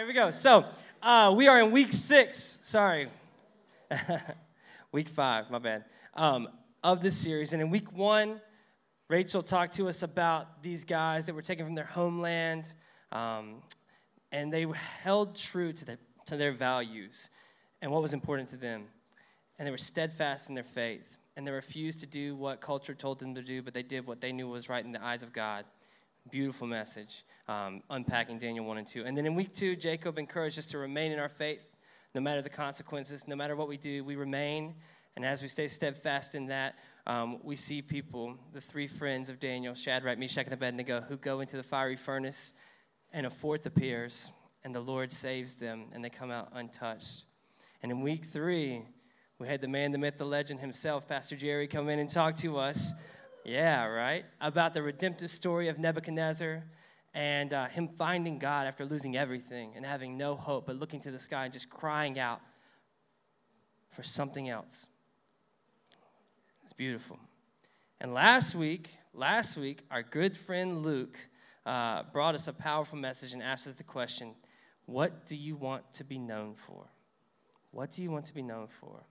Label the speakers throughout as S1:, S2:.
S1: here we go. So uh, we are in week six. Sorry, week five. My bad. Um, of this series, and in week one, Rachel talked to us about these guys that were taken from their homeland, um, and they held true to, the, to their values and what was important to them, and they were steadfast in their faith, and they refused to do what culture told them to do, but they did what they knew was right in the eyes of God. Beautiful message, um, unpacking Daniel 1 and 2. And then in week two, Jacob encouraged us to remain in our faith, no matter the consequences, no matter what we do, we remain. And as we stay steadfast in that, um, we see people, the three friends of Daniel, Shadrach, Meshach, and Abednego, who go into the fiery furnace, and a fourth appears, and the Lord saves them, and they come out untouched. And in week three, we had the man, the myth, the legend himself, Pastor Jerry, come in and talk to us yeah, right? About the redemptive story of Nebuchadnezzar and uh, him finding God after losing everything and having no hope, but looking to the sky and just crying out for something else. It's beautiful. And last week, last week, our good friend Luke uh, brought us a powerful message and asked us the question What do you want to be known for? What do you want to be known for?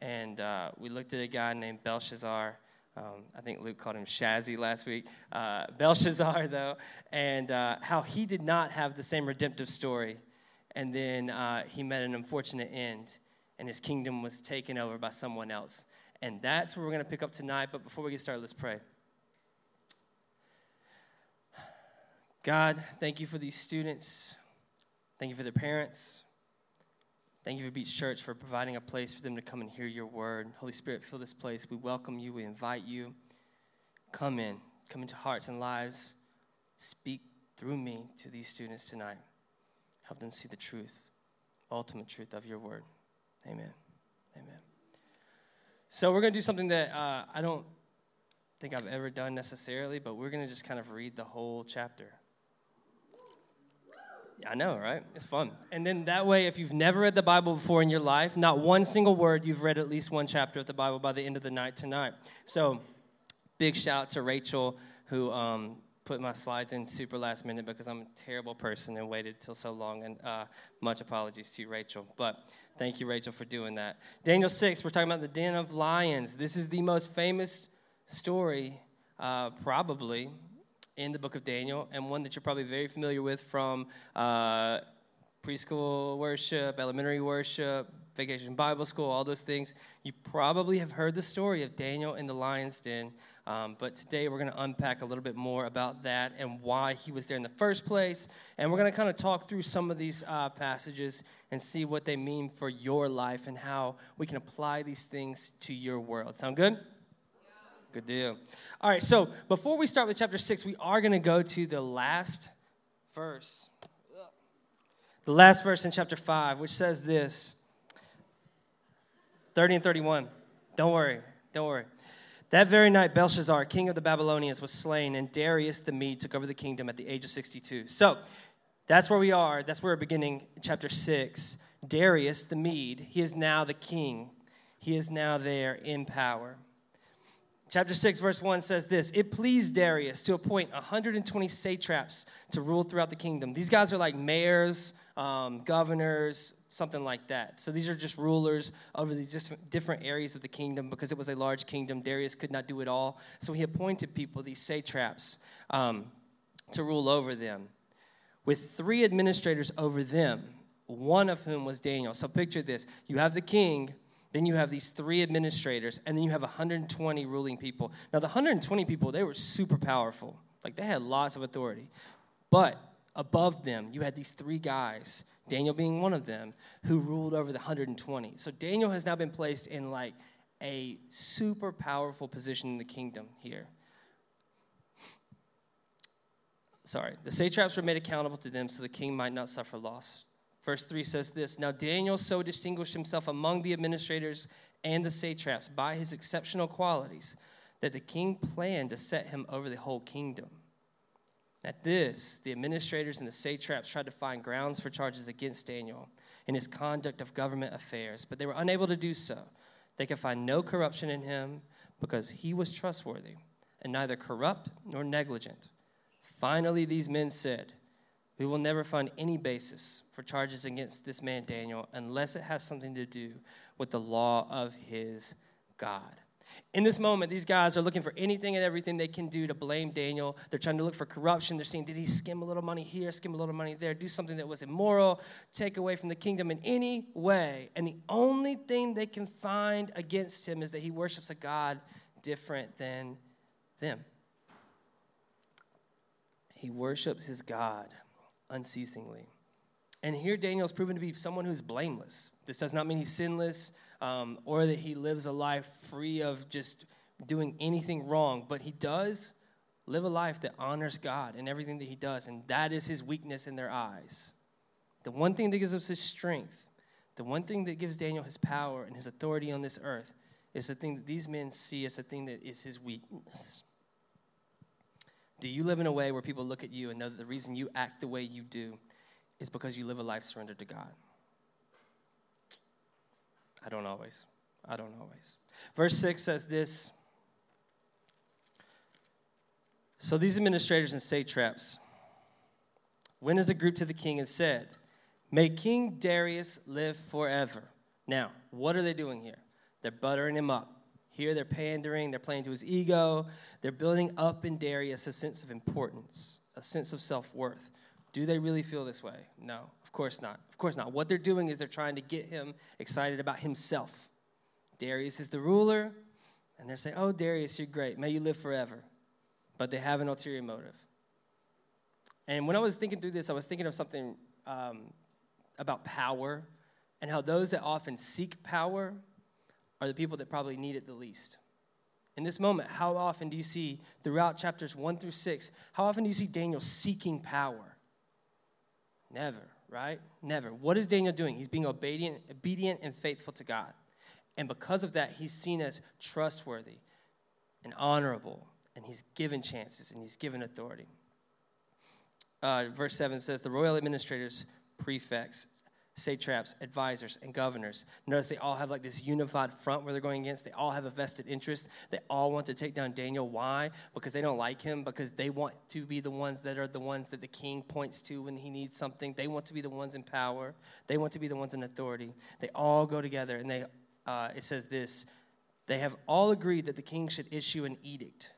S1: And uh, we looked at a guy named Belshazzar um, I think Luke called him Shazzy last week. Uh, Belshazzar, though, and uh, how he did not have the same redemptive story. And then uh, he met an unfortunate end, and his kingdom was taken over by someone else. And that's where we're going to pick up tonight. But before we get started, let's pray. God, thank you for these students. Thank you for their parents. Thank you for Beach Church for providing a place for them to come and hear your word. Holy Spirit, fill this place. We welcome you. We invite you. Come in. Come into hearts and lives. Speak through me to these students tonight. Help them see the truth, ultimate truth of your word. Amen. Amen. So, we're going to do something that uh, I don't think I've ever done necessarily, but we're going to just kind of read the whole chapter. I know, right? It's fun. And then that way, if you've never read the Bible before in your life, not one single word, you've read at least one chapter of the Bible by the end of the night tonight. So, big shout out to Rachel, who um, put my slides in super last minute because I'm a terrible person and waited till so long. And uh, much apologies to you, Rachel. But thank you, Rachel, for doing that. Daniel 6, we're talking about the den of lions. This is the most famous story, uh, probably, in the book of Daniel, and one that you're probably very familiar with from uh, preschool worship, elementary worship, vacation Bible school, all those things. You probably have heard the story of Daniel in the lion's den, um, but today we're going to unpack a little bit more about that and why he was there in the first place. And we're going to kind of talk through some of these uh, passages and see what they mean for your life and how we can apply these things to your world. Sound good? Good deal. All right, so before we start with chapter 6, we are going to go to the last verse. The last verse in chapter 5, which says this 30 and 31. Don't worry, don't worry. That very night, Belshazzar, king of the Babylonians, was slain, and Darius the Mede took over the kingdom at the age of 62. So that's where we are. That's where we're beginning chapter 6. Darius the Mede, he is now the king. He is now there in power. Chapter 6, verse 1 says this It pleased Darius to appoint 120 satraps to rule throughout the kingdom. These guys are like mayors, um, governors, something like that. So these are just rulers over these different areas of the kingdom because it was a large kingdom. Darius could not do it all. So he appointed people, these satraps, um, to rule over them, with three administrators over them, one of whom was Daniel. So picture this you have the king then you have these three administrators, and then you have 120 ruling people. Now, the 120 people, they were super powerful. Like, they had lots of authority. But above them, you had these three guys, Daniel being one of them, who ruled over the 120. So, Daniel has now been placed in like a super powerful position in the kingdom here. Sorry, the satraps were made accountable to them so the king might not suffer loss. Verse 3 says this Now Daniel so distinguished himself among the administrators and the satraps by his exceptional qualities that the king planned to set him over the whole kingdom. At this, the administrators and the satraps tried to find grounds for charges against Daniel in his conduct of government affairs, but they were unable to do so. They could find no corruption in him because he was trustworthy and neither corrupt nor negligent. Finally, these men said, We will never find any basis for charges against this man, Daniel, unless it has something to do with the law of his God. In this moment, these guys are looking for anything and everything they can do to blame Daniel. They're trying to look for corruption. They're saying, did he skim a little money here, skim a little money there, do something that was immoral, take away from the kingdom in any way? And the only thing they can find against him is that he worships a God different than them. He worships his God unceasingly. And here Daniel is proven to be someone who's blameless. This does not mean he's sinless um, or that he lives a life free of just doing anything wrong, but he does live a life that honors God in everything that he does, and that is his weakness in their eyes. The one thing that gives us his strength, the one thing that gives Daniel his power and his authority on this earth, is the thing that these men see as the thing that is his weakness. Do you live in a way where people look at you and know that the reason you act the way you do is because you live a life surrendered to God? I don't always. I don't always. Verse 6 says this So these administrators and satraps went as a group to the king and said, May King Darius live forever. Now, what are they doing here? They're buttering him up. Here they're pandering, they're playing to his ego, they're building up in Darius a sense of importance, a sense of self worth. Do they really feel this way? No, of course not. Of course not. What they're doing is they're trying to get him excited about himself. Darius is the ruler, and they're saying, Oh, Darius, you're great. May you live forever. But they have an ulterior motive. And when I was thinking through this, I was thinking of something um, about power and how those that often seek power are the people that probably need it the least. In this moment, how often do you see throughout chapters 1 through 6, how often do you see Daniel seeking power? Never, right? Never. What is Daniel doing? He's being obedient, obedient and faithful to God. And because of that, he's seen as trustworthy and honorable, and he's given chances and he's given authority. Uh, verse 7 says, The royal administrators, prefects, satraps, advisors, and governors. Notice they all have like this unified front where they're going against. They all have a vested interest. They all want to take down Daniel. Why? Because they don't like him, because they want to be the ones that are the ones that the king points to when he needs something. They want to be the ones in power, they want to be the ones in authority. They all go together, and they, uh, it says this they have all agreed that the king should issue an edict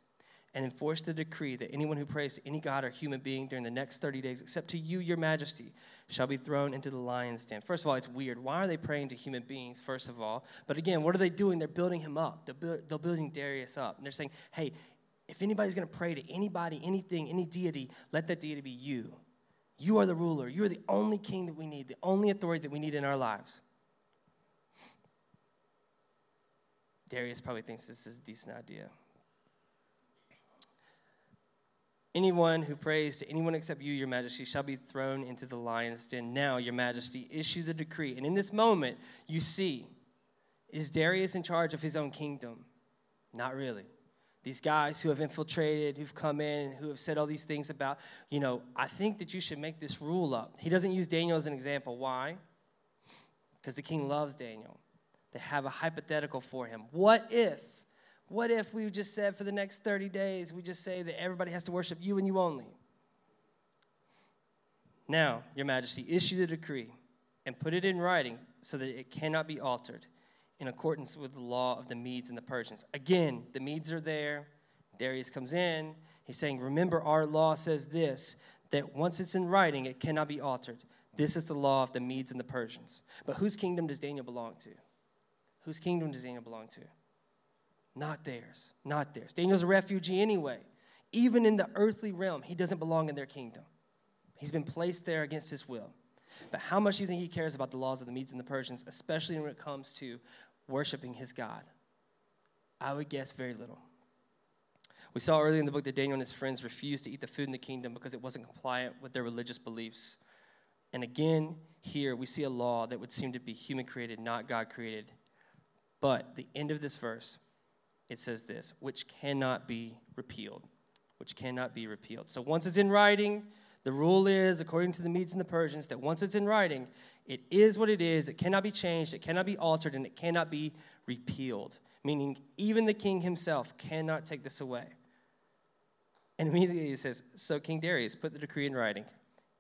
S1: and enforce the decree that anyone who prays to any god or human being during the next 30 days, except to you, your majesty, shall be thrown into the lion's den. First of all, it's weird. Why are they praying to human beings, first of all? But again, what are they doing? They're building him up. They're, they're building Darius up. And they're saying, hey, if anybody's going to pray to anybody, anything, any deity, let that deity be you. You are the ruler. You are the only king that we need, the only authority that we need in our lives. Darius probably thinks this is a decent idea. Anyone who prays to anyone except you, your majesty, shall be thrown into the lion's den. Now, your majesty, issue the decree. And in this moment, you see, is Darius in charge of his own kingdom? Not really. These guys who have infiltrated, who've come in, who have said all these things about, you know, I think that you should make this rule up. He doesn't use Daniel as an example. Why? Because the king loves Daniel. They have a hypothetical for him. What if what if we just said for the next 30 days, we just say that everybody has to worship you and you only? Now, Your Majesty, issue the decree and put it in writing so that it cannot be altered in accordance with the law of the Medes and the Persians. Again, the Medes are there. Darius comes in. He's saying, Remember, our law says this that once it's in writing, it cannot be altered. This is the law of the Medes and the Persians. But whose kingdom does Daniel belong to? Whose kingdom does Daniel belong to? Not theirs. Not theirs. Daniel's a refugee anyway. Even in the earthly realm, he doesn't belong in their kingdom. He's been placed there against his will. But how much do you think he cares about the laws of the Medes and the Persians, especially when it comes to worshiping his God? I would guess very little. We saw earlier in the book that Daniel and his friends refused to eat the food in the kingdom because it wasn't compliant with their religious beliefs. And again, here we see a law that would seem to be human created, not God created. But the end of this verse it says this, which cannot be repealed. Which cannot be repealed. So once it's in writing, the rule is, according to the Medes and the Persians, that once it's in writing, it is what it is. It cannot be changed, it cannot be altered, and it cannot be repealed. Meaning, even the king himself cannot take this away. And immediately he says, So King Darius put the decree in writing.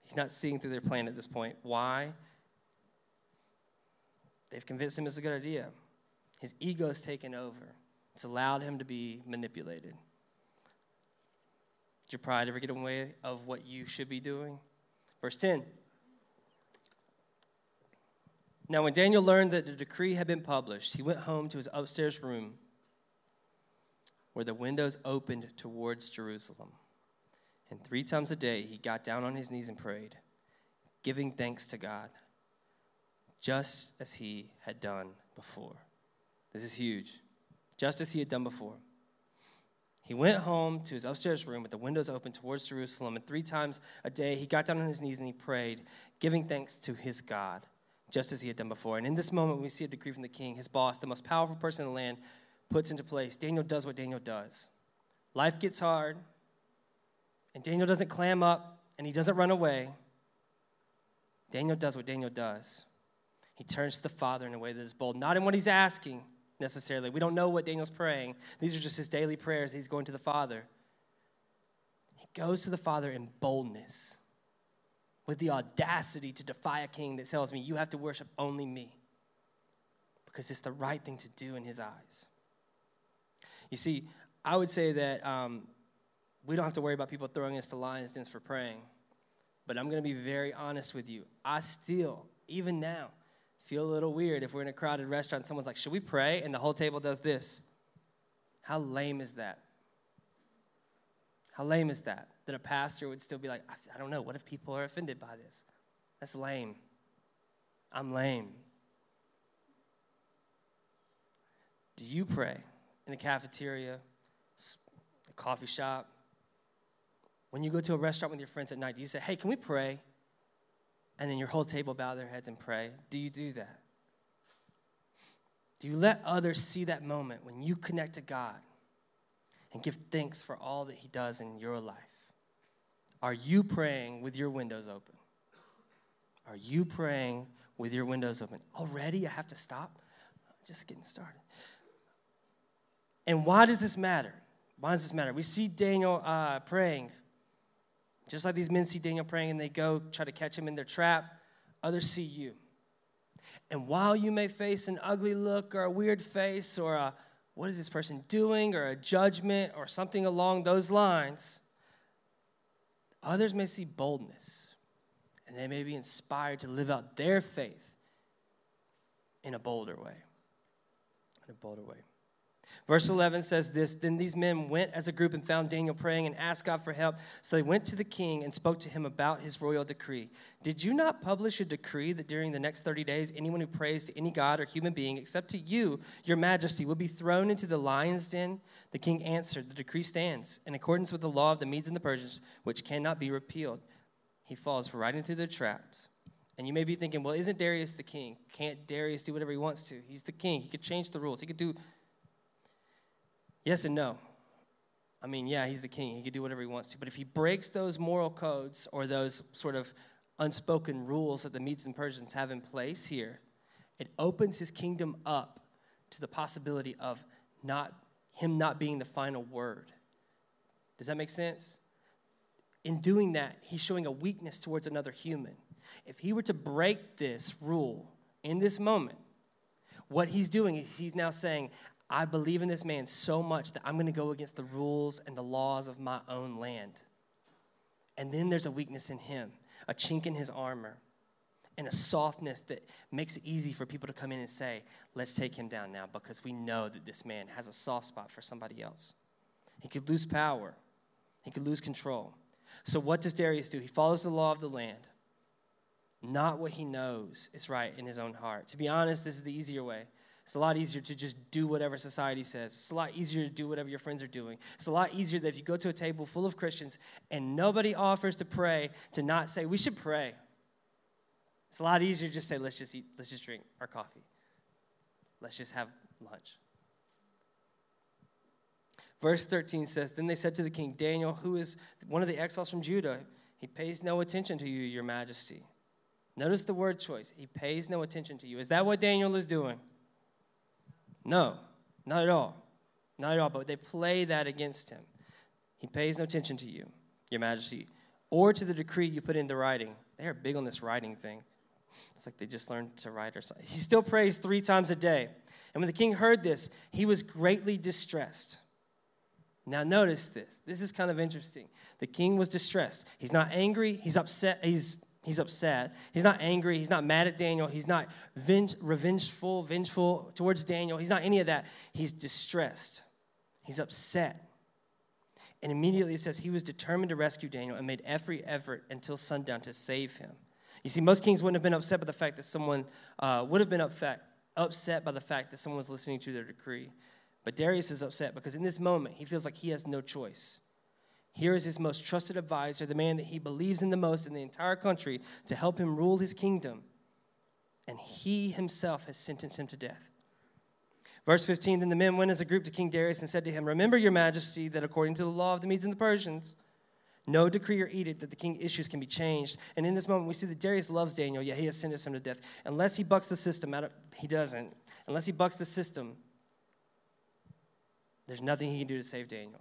S1: He's not seeing through their plan at this point. Why? They've convinced him it's a good idea. His ego has taken over, it's allowed him to be manipulated. Did your pride ever get in the way of what you should be doing? Verse 10. Now, when Daniel learned that the decree had been published, he went home to his upstairs room where the windows opened towards Jerusalem. And three times a day he got down on his knees and prayed, giving thanks to God, just as he had done before. This is huge. Just as he had done before. He went home to his upstairs room with the windows open towards Jerusalem, and three times a day he got down on his knees and he prayed, giving thanks to his God, just as he had done before. And in this moment, we see a decree from the king, his boss, the most powerful person in the land, puts into place. Daniel does what Daniel does. Life gets hard, and Daniel doesn't clam up and he doesn't run away. Daniel does what Daniel does. He turns to the Father in a way that is bold, not in what he's asking necessarily. We don't know what Daniel's praying, these are just his daily prayers. He's going to the Father. He goes to the Father in boldness, with the audacity to defy a king that tells me, You have to worship only me, because it's the right thing to do in his eyes. You see, I would say that um, we don't have to worry about people throwing us to lion's dens for praying. But I'm going to be very honest with you. I still, even now, feel a little weird if we're in a crowded restaurant someone's like, Should we pray? And the whole table does this. How lame is that? How lame is that? That a pastor would still be like, I, don't know, what if people are offended by this? That's lame. I'm lame. Do you pray? in the cafeteria, a coffee shop, when you go to a restaurant with your friends at night, do you say, hey, can we pray? And then your whole table bow their heads and pray. Do you do that? Do you let others see that moment when you connect to God and give thanks for all that He does in your life? Are you praying with your windows open? Are you praying with your windows open? Already, I have to stop? Just getting started. And why does this matter? Why does this matter? We see Daniel uh, praying. Just like these men see Daniel praying and they go try to catch him in their trap, others see you. And while you may face an ugly look or a weird face or a what is this person doing or a judgment or something along those lines, others may see boldness and they may be inspired to live out their faith in a bolder way. In a bolder way. Verse 11 says this Then these men went as a group and found Daniel praying and asked God for help. So they went to the king and spoke to him about his royal decree. Did you not publish a decree that during the next 30 days, anyone who prays to any god or human being, except to you, your majesty, will be thrown into the lion's den? The king answered, The decree stands in accordance with the law of the Medes and the Persians, which cannot be repealed. He falls right into their traps. And you may be thinking, well, isn't Darius the king? Can't Darius do whatever he wants to? He's the king. He could change the rules. He could do Yes and no. I mean, yeah, he's the king. He can do whatever he wants to. But if he breaks those moral codes or those sort of unspoken rules that the Medes and Persians have in place here, it opens his kingdom up to the possibility of not him not being the final word. Does that make sense? In doing that, he's showing a weakness towards another human. If he were to break this rule in this moment, what he's doing is he's now saying, I believe in this man so much that I'm going to go against the rules and the laws of my own land. And then there's a weakness in him, a chink in his armor, and a softness that makes it easy for people to come in and say, let's take him down now because we know that this man has a soft spot for somebody else. He could lose power, he could lose control. So, what does Darius do? He follows the law of the land, not what he knows is right in his own heart. To be honest, this is the easier way. It's a lot easier to just do whatever society says. It's a lot easier to do whatever your friends are doing. It's a lot easier that if you go to a table full of Christians and nobody offers to pray, to not say, we should pray. It's a lot easier to just say, let's just eat, let's just drink our coffee. Let's just have lunch. Verse 13 says, Then they said to the king, Daniel, who is one of the exiles from Judah, he pays no attention to you, your majesty. Notice the word choice. He pays no attention to you. Is that what Daniel is doing? No, not at all. Not at all. But they play that against him. He pays no attention to you, your majesty. or to the decree you put into writing. They are big on this writing thing. It's like they just learned to write or something. He still prays three times a day. And when the king heard this, he was greatly distressed. Now, notice this. This is kind of interesting. The king was distressed. He's not angry, he's upset. He's He's upset. He's not angry. He's not mad at Daniel. He's not venge- revengeful, vengeful towards Daniel. He's not any of that. He's distressed. He's upset. And immediately it says he was determined to rescue Daniel and made every effort until sundown to save him. You see, most kings wouldn't have been upset by the fact that someone uh, would have been upset, upset by the fact that someone was listening to their decree. But Darius is upset because in this moment he feels like he has no choice. Here is his most trusted advisor, the man that he believes in the most in the entire country, to help him rule his kingdom. And he himself has sentenced him to death. Verse 15 Then the men went as a group to King Darius and said to him, Remember, your majesty, that according to the law of the Medes and the Persians, no decree or edict that the king issues can be changed. And in this moment, we see that Darius loves Daniel, yet he has sentenced him to death. Unless he bucks the system, out of, he doesn't. Unless he bucks the system, there's nothing he can do to save Daniel.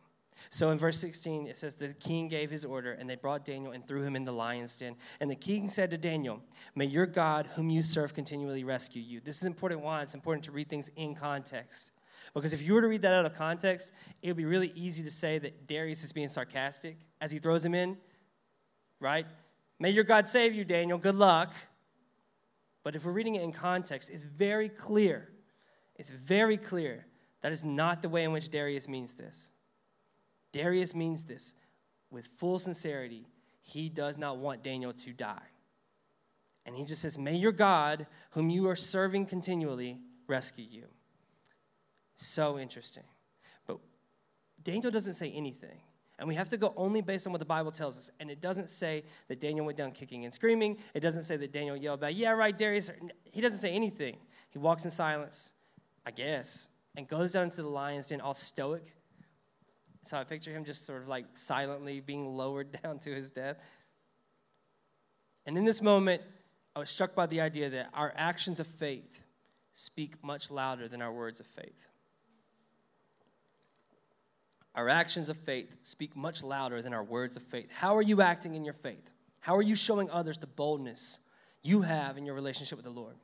S1: So in verse 16, it says, The king gave his order, and they brought Daniel and threw him in the lion's den. And the king said to Daniel, May your God, whom you serve, continually rescue you. This is important why it's important to read things in context. Because if you were to read that out of context, it would be really easy to say that Darius is being sarcastic as he throws him in, right? May your God save you, Daniel. Good luck. But if we're reading it in context, it's very clear. It's very clear that is not the way in which Darius means this. Darius means this with full sincerity. He does not want Daniel to die. And he just says, May your God, whom you are serving continually, rescue you. So interesting. But Daniel doesn't say anything. And we have to go only based on what the Bible tells us. And it doesn't say that Daniel went down kicking and screaming. It doesn't say that Daniel yelled back, Yeah, right, Darius. He doesn't say anything. He walks in silence, I guess, and goes down into the lion's den all stoic so I picture him just sort of like silently being lowered down to his death. And in this moment, I was struck by the idea that our actions of faith speak much louder than our words of faith. Our actions of faith speak much louder than our words of faith. How are you acting in your faith? How are you showing others the boldness you have in your relationship with the Lord?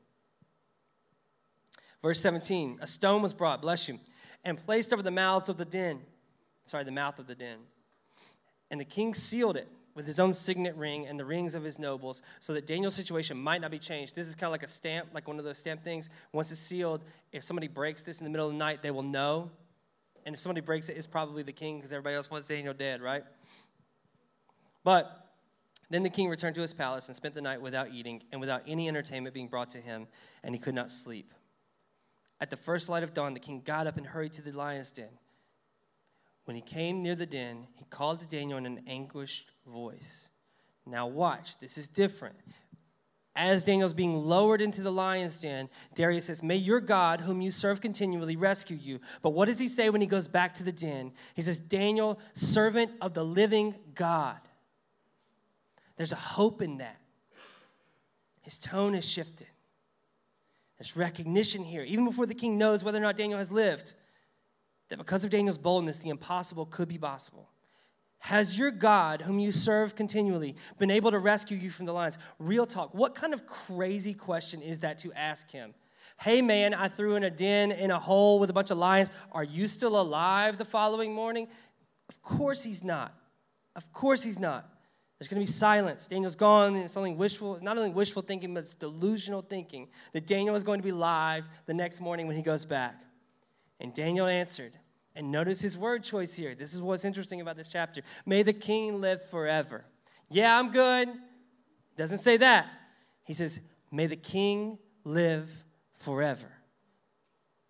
S1: Verse 17 A stone was brought, bless you, and placed over the mouths of the den sorry, the mouth of the den. And the king sealed it with his own signet ring and the rings of his nobles so that Daniel's situation might not be changed. This is kind of like a stamp, like one of those stamp things. Once it's sealed, if somebody breaks this in the middle of the night, they will know. And if somebody breaks it, it's probably the king because everybody else wants Daniel dead, right? But then the king returned to his palace and spent the night without eating and without any entertainment being brought to him, and he could not sleep. At the first light of dawn, the king got up and hurried to the lion's den. When he came near the den, he called to Daniel in an anguished voice. Now, watch, this is different. As Daniel's being lowered into the lion's den, Darius says, May your God, whom you serve continually, rescue you. But what does he say when he goes back to the den? He says, Daniel, servant of the living God. There's a hope in that. His tone has shifted. There's recognition here, even before the king knows whether or not Daniel has lived that because of Daniel's boldness, the impossible could be possible. Has your God, whom you serve continually, been able to rescue you from the lions? Real talk. What kind of crazy question is that to ask him? Hey, man, I threw in a den in a hole with a bunch of lions. Are you still alive the following morning? Of course he's not. Of course he's not. There's going to be silence. Daniel's gone, and it's only wishful, not only wishful thinking, but it's delusional thinking that Daniel is going to be live the next morning when he goes back. And Daniel answered, and notice his word choice here. This is what's interesting about this chapter. May the king live forever. Yeah, I'm good. Doesn't say that. He says, May the king live forever.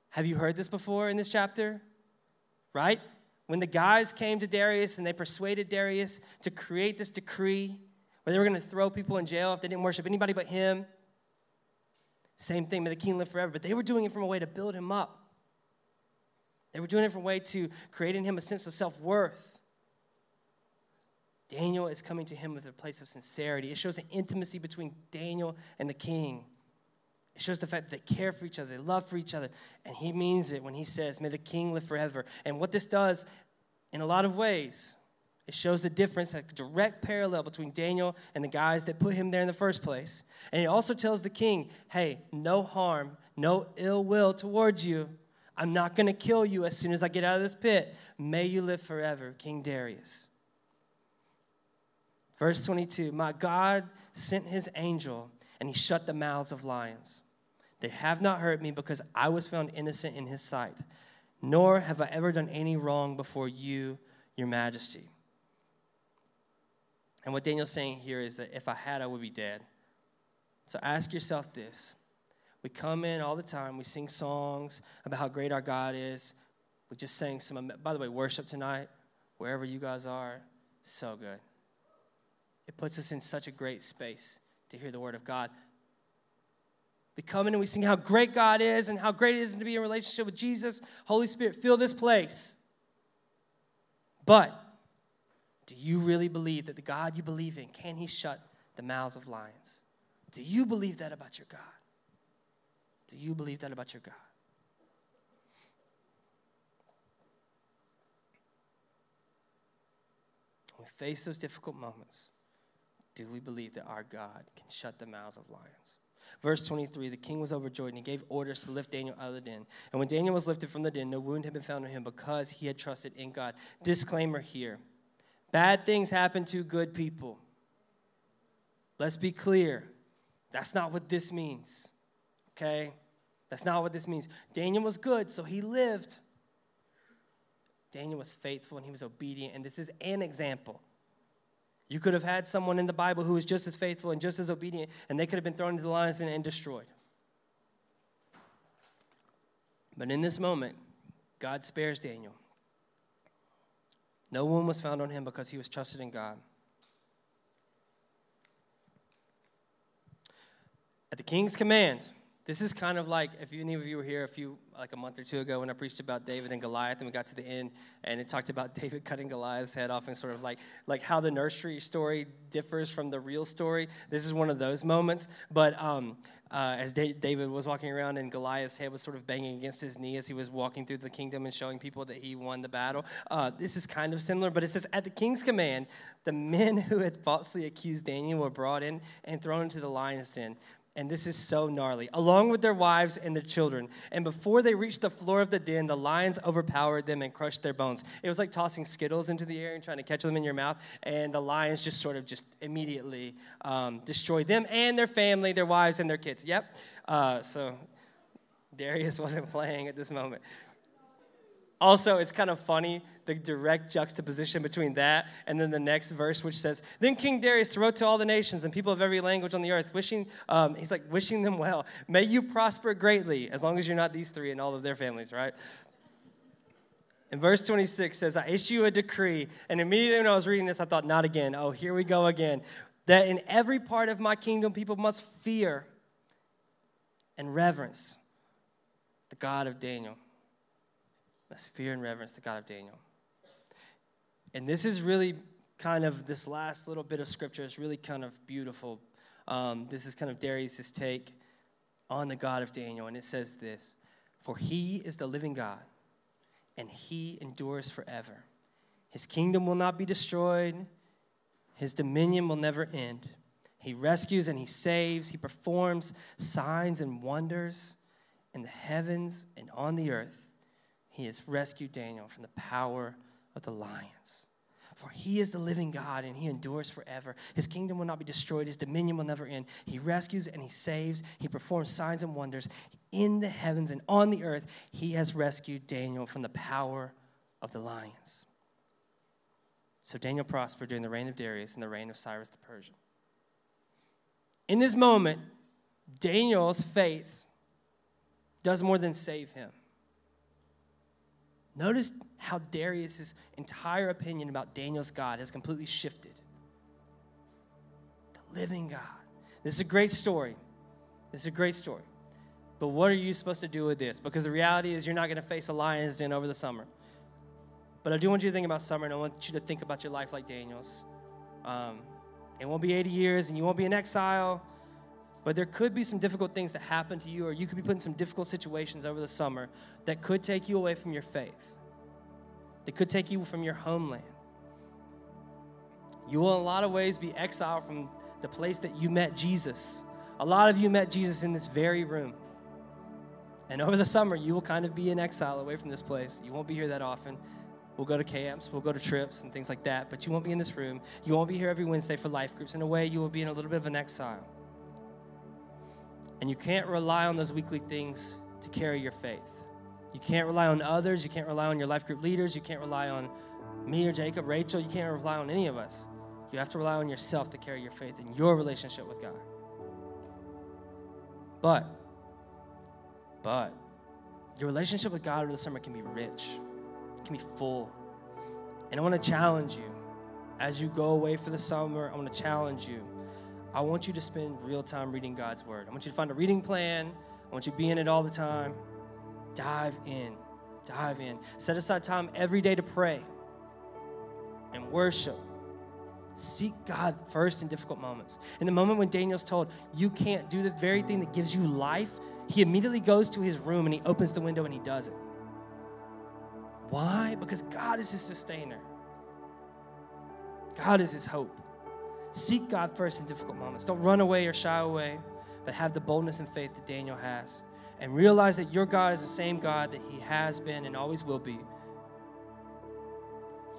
S1: Have you heard this before in this chapter? Right? When the guys came to Darius and they persuaded Darius to create this decree where they were going to throw people in jail if they didn't worship anybody but him. Same thing, may the king live forever. But they were doing it from a way to build him up. They were doing it from a way to create in him a sense of self worth. Daniel is coming to him with a place of sincerity. It shows an intimacy between Daniel and the king. It shows the fact that they care for each other, they love for each other. And he means it when he says, May the king live forever. And what this does, in a lot of ways, It shows the difference, a direct parallel between Daniel and the guys that put him there in the first place. And it also tells the king, hey, no harm, no ill will towards you. I'm not going to kill you as soon as I get out of this pit. May you live forever, King Darius. Verse 22 My God sent his angel, and he shut the mouths of lions. They have not hurt me because I was found innocent in his sight, nor have I ever done any wrong before you, your majesty. And what Daniel's saying here is that if I had, I would be dead. So ask yourself this. We come in all the time, we sing songs about how great our God is. We just sang some, by the way, worship tonight, wherever you guys are, so good. It puts us in such a great space to hear the word of God. We come in and we sing how great God is and how great it is to be in relationship with Jesus. Holy Spirit, fill this place. But do you really believe that the God you believe in, can he shut the mouths of lions? Do you believe that about your God? Do you believe that about your God? When we face those difficult moments, do we believe that our God can shut the mouths of lions? Verse 23 The king was overjoyed and he gave orders to lift Daniel out of the den. And when Daniel was lifted from the den, no wound had been found on him because he had trusted in God. Disclaimer here Bad things happen to good people. Let's be clear. That's not what this means. Okay? That's not what this means. Daniel was good, so he lived. Daniel was faithful and he was obedient, and this is an example. You could have had someone in the Bible who was just as faithful and just as obedient, and they could have been thrown into the lions and destroyed. But in this moment, God spares Daniel. No wound was found on him because he was trusted in God. At the king's command, this is kind of like if any of you were here a few like a month or two ago when I preached about David and Goliath, and we got to the end and it talked about David cutting Goliath's head off and sort of like like how the nursery story differs from the real story. This is one of those moments. But um, uh, as David was walking around and Goliath's head was sort of banging against his knee as he was walking through the kingdom and showing people that he won the battle. Uh, this is kind of similar, but it says, At the king's command, the men who had falsely accused Daniel were brought in and thrown into the lion's den and this is so gnarly, along with their wives and their children. And before they reached the floor of the den, the lions overpowered them and crushed their bones. It was like tossing Skittles into the air and trying to catch them in your mouth, and the lions just sort of just immediately um, destroyed them and their family, their wives, and their kids. Yep. Uh, so Darius wasn't playing at this moment. Also, it's kind of funny the direct juxtaposition between that and then the next verse, which says, "Then King Darius wrote to all the nations and people of every language on the earth, wishing um, he's like wishing them well. May you prosper greatly, as long as you're not these three and all of their families, right?" And verse 26 says, I issue a decree. And immediately when I was reading this, I thought, not again. Oh, here we go again. That in every part of my kingdom, people must fear and reverence the God of Daniel. Let's fear and reverence the God of Daniel. And this is really kind of this last little bit of scripture is really kind of beautiful. Um, this is kind of Darius' take on the God of Daniel, and it says this For he is the living God, and he endures forever. His kingdom will not be destroyed, his dominion will never end. He rescues and he saves, he performs signs and wonders in the heavens and on the earth. He has rescued Daniel from the power of the lions. For he is the living God and he endures forever. His kingdom will not be destroyed, his dominion will never end. He rescues and he saves, he performs signs and wonders in the heavens and on the earth. He has rescued Daniel from the power of the lions. So Daniel prospered during the reign of Darius and the reign of Cyrus the Persian. In this moment, Daniel's faith does more than save him. Notice how Darius' entire opinion about Daniel's God has completely shifted. The living God. This is a great story. This is a great story. But what are you supposed to do with this? Because the reality is, you're not going to face a lion's den over the summer. But I do want you to think about summer, and I want you to think about your life like Daniel's. Um, it won't be 80 years, and you won't be in exile. But there could be some difficult things that happen to you, or you could be put in some difficult situations over the summer that could take you away from your faith, that could take you from your homeland. You will, in a lot of ways, be exiled from the place that you met Jesus. A lot of you met Jesus in this very room. And over the summer, you will kind of be in exile away from this place. You won't be here that often. We'll go to camps, we'll go to trips and things like that, but you won't be in this room. You won't be here every Wednesday for life groups. In a way, you will be in a little bit of an exile. And you can't rely on those weekly things to carry your faith. You can't rely on others. You can't rely on your life group leaders. You can't rely on me or Jacob, Rachel. You can't rely on any of us. You have to rely on yourself to carry your faith in your relationship with God. But, but, your relationship with God over the summer can be rich, it can be full. And I want to challenge you as you go away for the summer, I want to challenge you. I want you to spend real time reading God's word. I want you to find a reading plan. I want you to be in it all the time. Dive in. Dive in. Set aside time every day to pray and worship Seek God first in difficult moments. In the moment when Daniel's told, You can't do the very thing that gives you life, he immediately goes to his room and he opens the window and he does it. Why? Because God is his sustainer, God is his hope. Seek God first in difficult moments. Don't run away or shy away, but have the boldness and faith that Daniel has. And realize that your God is the same God that he has been and always will be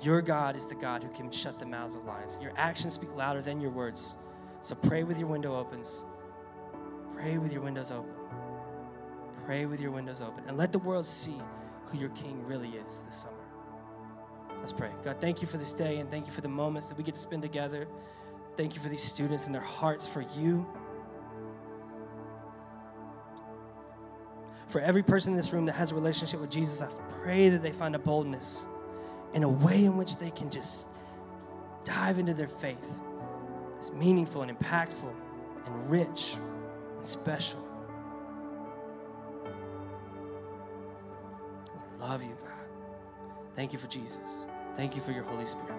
S1: your God is the God who can shut the mouths of lions. Your actions speak louder than your words. So pray with your window opens. Pray with your windows open. Pray with your windows open. And let the world see who your King really is this summer. Let's pray. God, thank you for this day and thank you for the moments that we get to spend together. Thank you for these students and their hearts for you. For every person in this room that has a relationship with Jesus, I pray that they find a boldness and a way in which they can just dive into their faith. It's meaningful and impactful and rich and special. We love you, God. Thank you for Jesus. Thank you for your Holy Spirit.